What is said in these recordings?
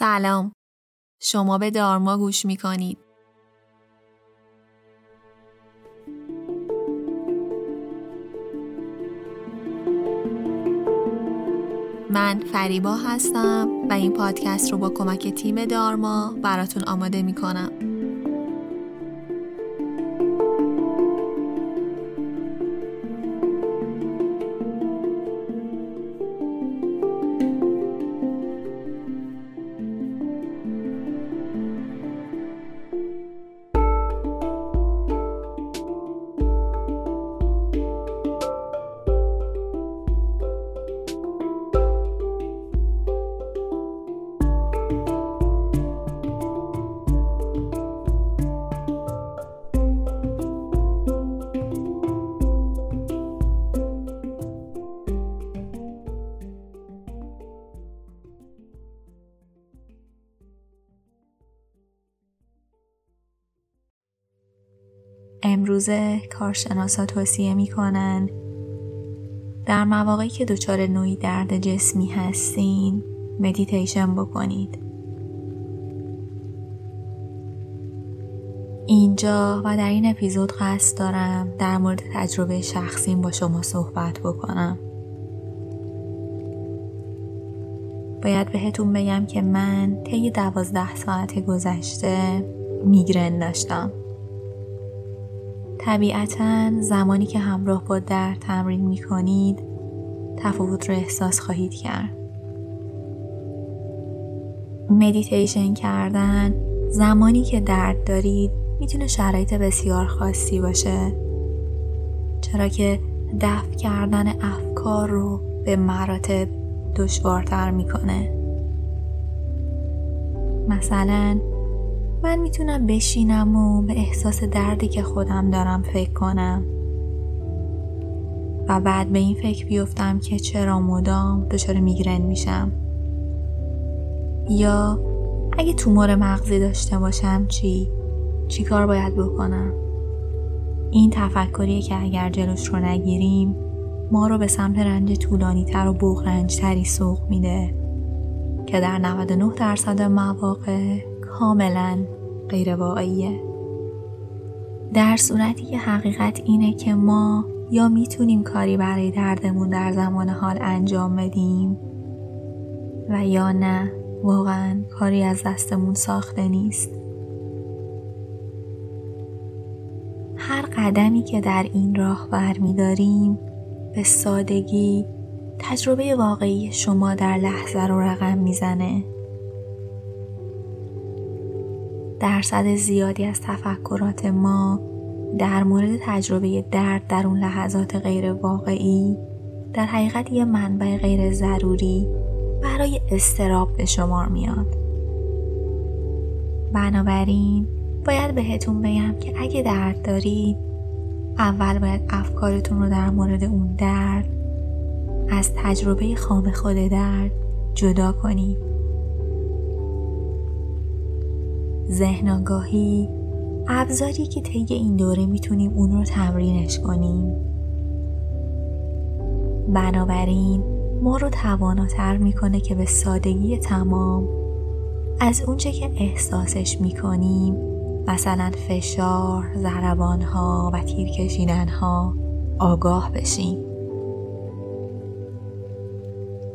سلام شما به دارما گوش می کنید من فریبا هستم و این پادکست رو با کمک تیم دارما براتون آماده می کنم. امروزه کارشناسا توصیه می‌کنن. در مواقعی که دچار نوعی درد جسمی هستین مدیتیشن بکنید. اینجا و در این اپیزود قصد دارم در مورد تجربه شخصیم با شما صحبت بکنم. باید بهتون بگم که من طی دوازده ساعت گذشته میگرن داشتم. طبیعتا زمانی که همراه با درد تمرین می کنید تفاوت رو احساس خواهید کرد. مدیتیشن کردن زمانی که درد دارید می‌تونه شرایط بسیار خاصی باشه چرا که دفع کردن افکار رو به مراتب دشوارتر می‌کنه مثلا من می‌تونم بشینم و به احساس دردی که خودم دارم فکر کنم و بعد به این فکر بیفتم که چرا مدام دچار میگرن میشم یا اگه تومور مغزی داشته باشم چی؟ چی کار باید بکنم؟ این تفکریه که اگر جلوش رو نگیریم ما رو به سمت رنج طولانی تر و بغرنج تری سوق میده که در 99 درصد مواقع کاملا غیر واقعیه در صورتی که حقیقت اینه که ما یا می‌تونیم کاری برای دردمون در زمان حال انجام بدیم و یا نه واقعا کاری از دستمون ساخته نیست. هر قدمی که در این راه برمیداریم به سادگی تجربه واقعی شما در لحظه رو رقم می‌زنه. درصد زیادی از تفکرات ما در مورد تجربه درد در اون لحظات غیر واقعی در حقیقت یه منبع غیر ضروری برای استراب به شمار میاد. بنابراین باید بهتون بگم که اگه درد دارید اول باید افکارتون رو در مورد اون درد از تجربه خام خود درد جدا کنید. ذهن آگاهی ابزاری که طی این دوره می‌تونیم اون رو تمرینش کنیم. بنابراین ما رو تواناتر می‌کنه که به سادگی تمام از اونچه که احساسش می‌کنیم مثلا فشار، زربان ها و تیر کشیدن ها آگاه بشیم.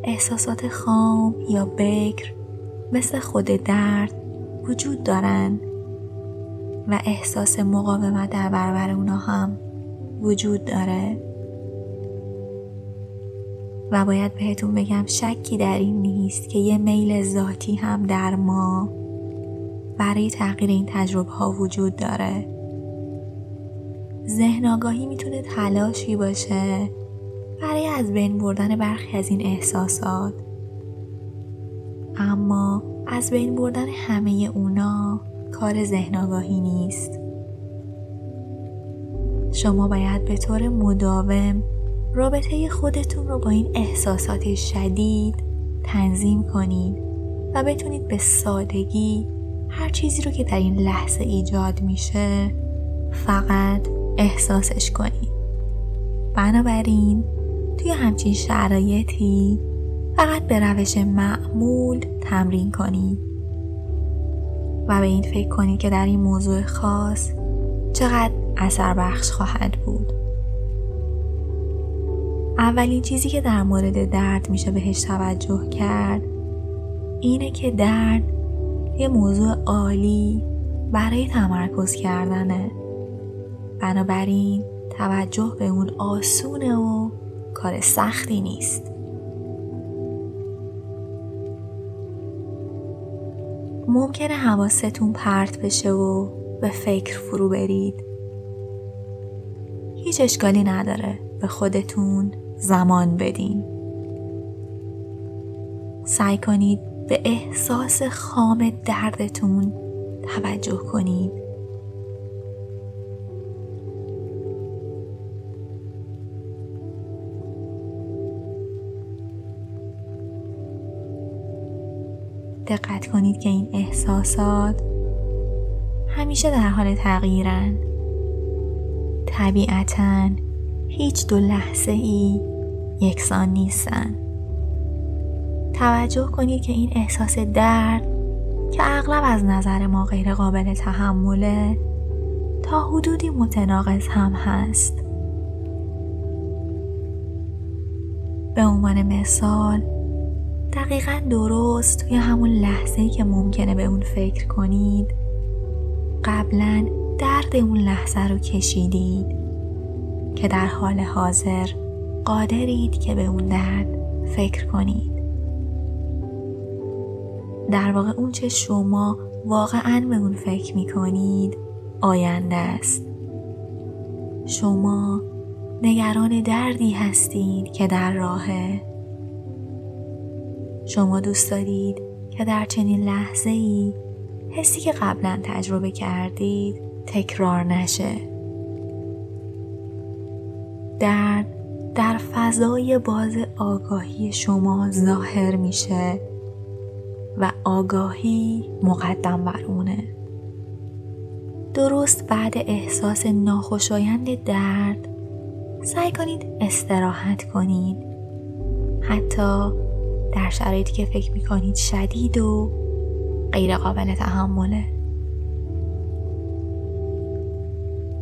احساسات خام یا بکر مثل خود درد وجود دارن و احساس مقاومت در برابر اونا هم وجود داره. و باید بهتون بگم شکی در این نیست که یه میل ذاتی هم در ما برای تغییر این تجربه ها وجود داره. ذهن آگاهی می‌تونه تلاشی باشه برای از بین بردن برخی از این احساسات. اما از بین بردن همه اونا کار ذهن آگاهی نیست. شما باید به طور مداوم رابطه خودتون رو با این احساسات شدید تنظیم کنید و بتونید به سادگی هر چیزی رو که در این لحظه ایجاد میشه فقط احساسش کنید. بنابراین توی همچین شرایطی فقط به روش معمول تمرین کنید و به این فکر کنید که در این موضوع خاص چقدر اثر بخش خواهد بود. اولین چیزی که در مورد درد میشه بهش توجه کرد اینه که درد یه موضوع عالی برای تمرکز کردنه. بنابراین توجه به اون آسونه و کار سختی نیست. ممکنه حواستون پرت بشه و به فکر فرو برید. هیچ اشکالی نداره. به خودتون زمان بدین. سعی کنید به احساس خام دردتون توجه کنید. دقت کنید که این احساسات همیشه در حال تغییرن. طبیعتا هیچ دو لحظه ای یکسان نیستن. توجه کنید که این احساس درد که اغلب از نظر ما غیر قابل تحمله تا حدودی متناقض هم هست. به عنوان مثال دقیقا درست توی همون لحظه که ممکنه به اون فکر کنید. قبلا درد اون لحظه رو کشیدید که در حال حاضر قادرید که به اون درد فکر کنید. در واقع اون چه شما واقعا به اون فکر می کنید آینده است. شما نگران دردی هستید که در راهه. شما دوست دارید که در چنین لحظه ای حسی که قبلا تجربه کردید تکرار نشه؟ درد در فضای باز آگاهی شما ظاهر میشه و آگاهی مقدم بر اونه. درست بعد احساس ناخوشایند درد سعی کنید استراحت کنید. حتی در شرایطی که فکر می‌کنید شدید و غیر قابل تحمله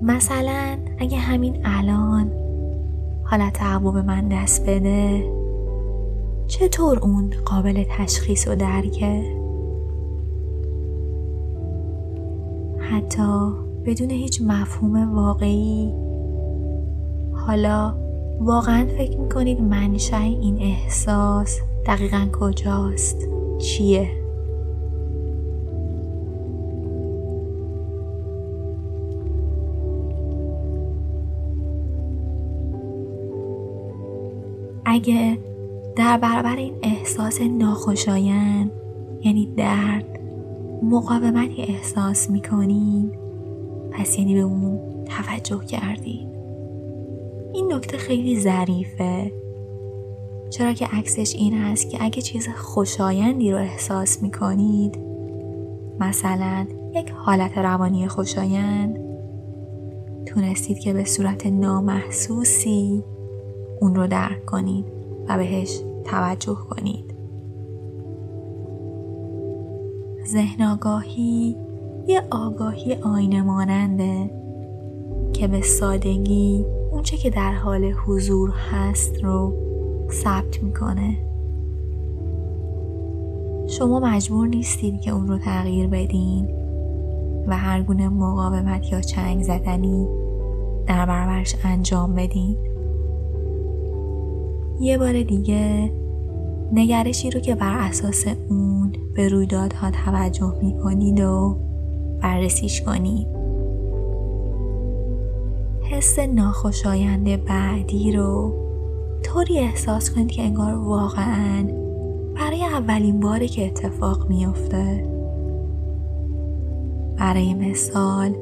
مثلا اگه همین الان حالت به من دست بده چطور اون قابل تشخیص و درکه؟ حتی بدون هیچ مفهوم واقعی حالا واقعا فکر می‌کنید منشأ این احساس دقیقا کجاست؟ چیه؟ اگه در برابر این احساس ناخوشایند یعنی درد مقاومتی احساس می‌کنید پس یعنی به اون توجه کردید این نکته خیلی ظریفه چرا که عکسش این هست که اگه چیز خوشایندی رو احساس می‌کنید مثلا یک حالت روانی خوشایند تونستید که به صورت نامحسوسی اون رو درک کنید و بهش توجه کنید. ذهن آگاهی یه آگاهی آینه ماننده که به سادگی اونچه که در حال حضور هست رو ثبت می‌کنه. شما مجبور نیستید که اون رو تغییر بدین و هر گونه مقاومت یا چنگ زدنی در برابرش انجام بدین. یه بار دیگه نگرشی رو که بر اساس اون به رویدادها توجه می کنید و بررسیش کنید. حس ناخوشایند بعدی رو طوری احساس کنید که انگار واقعا برای اولین باری که اتفاق میافته. برای مثال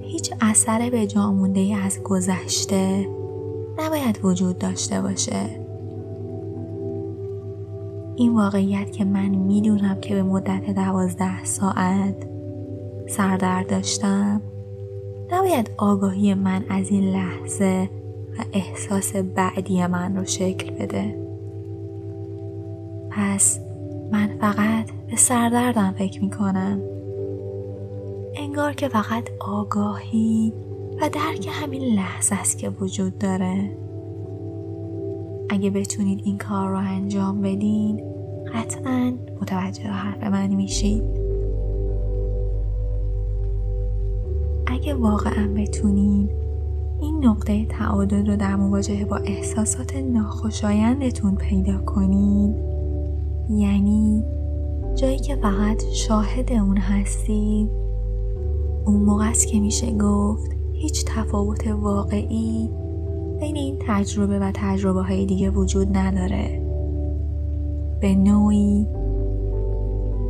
هیچ اثر به جامونده از گذشته نباید وجود داشته باشه. این واقعیت که من می‌دونم که به مدت دوازده ساعت سردرد داشتم نباید آگاهی من از این لحظه احساس بعدی من رو شکل بده. پس من فقط به سردردم فکر می‌کنم. انگار که فقط آگاهی و درک همین لحظه است که وجود داره. اگه بتونید این کار رو انجام بدین قطعا متوجه حرف من میشید. اگه واقعا بتونین این نقطه تعادل رو در مواجهه با احساسات ناخوشایندتون پیدا کنید. یعنی جایی که فقط شاهد اون هستید. اون موقع است که میشه گفت هیچ تفاوت واقعی بین این تجربه و تجربه های دیگه وجود نداره. به نوعی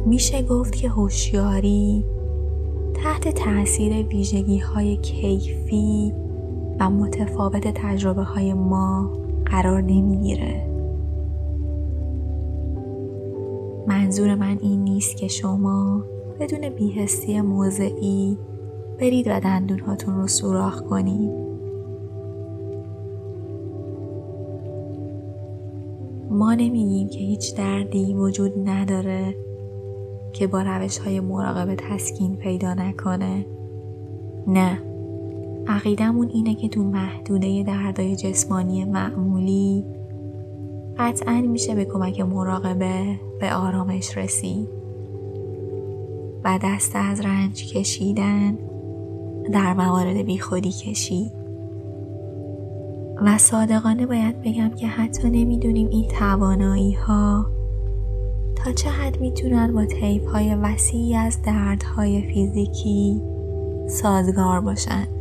میشه گفت که هوشیاری تحت تاثیر ویژگی های کیفی و متفاوت تجربه های ما قرار نمی‌گیره. منظور من این نیست که شما بدون بیهستی موضعی برید و دندونهاتون رو سوراخ کنید. ما نمیگیم که هیچ دردی وجود نداره که با روش های مراقبه تسکین پیدا نکنه. نه. عقیدمون اینه که تو محدوده دردای جسمانی معمولی قطعا میشه به کمک مراقبه به آرامش رسید و دست از رنج کشیدن در موارد بیخودی کشید. و صادقانه باید بگم که حتی نمی‌دونیم این توانایی ها تا چه حد می‌تونن با طیف های وسیعی از دردهای فیزیکی سازگار باشن.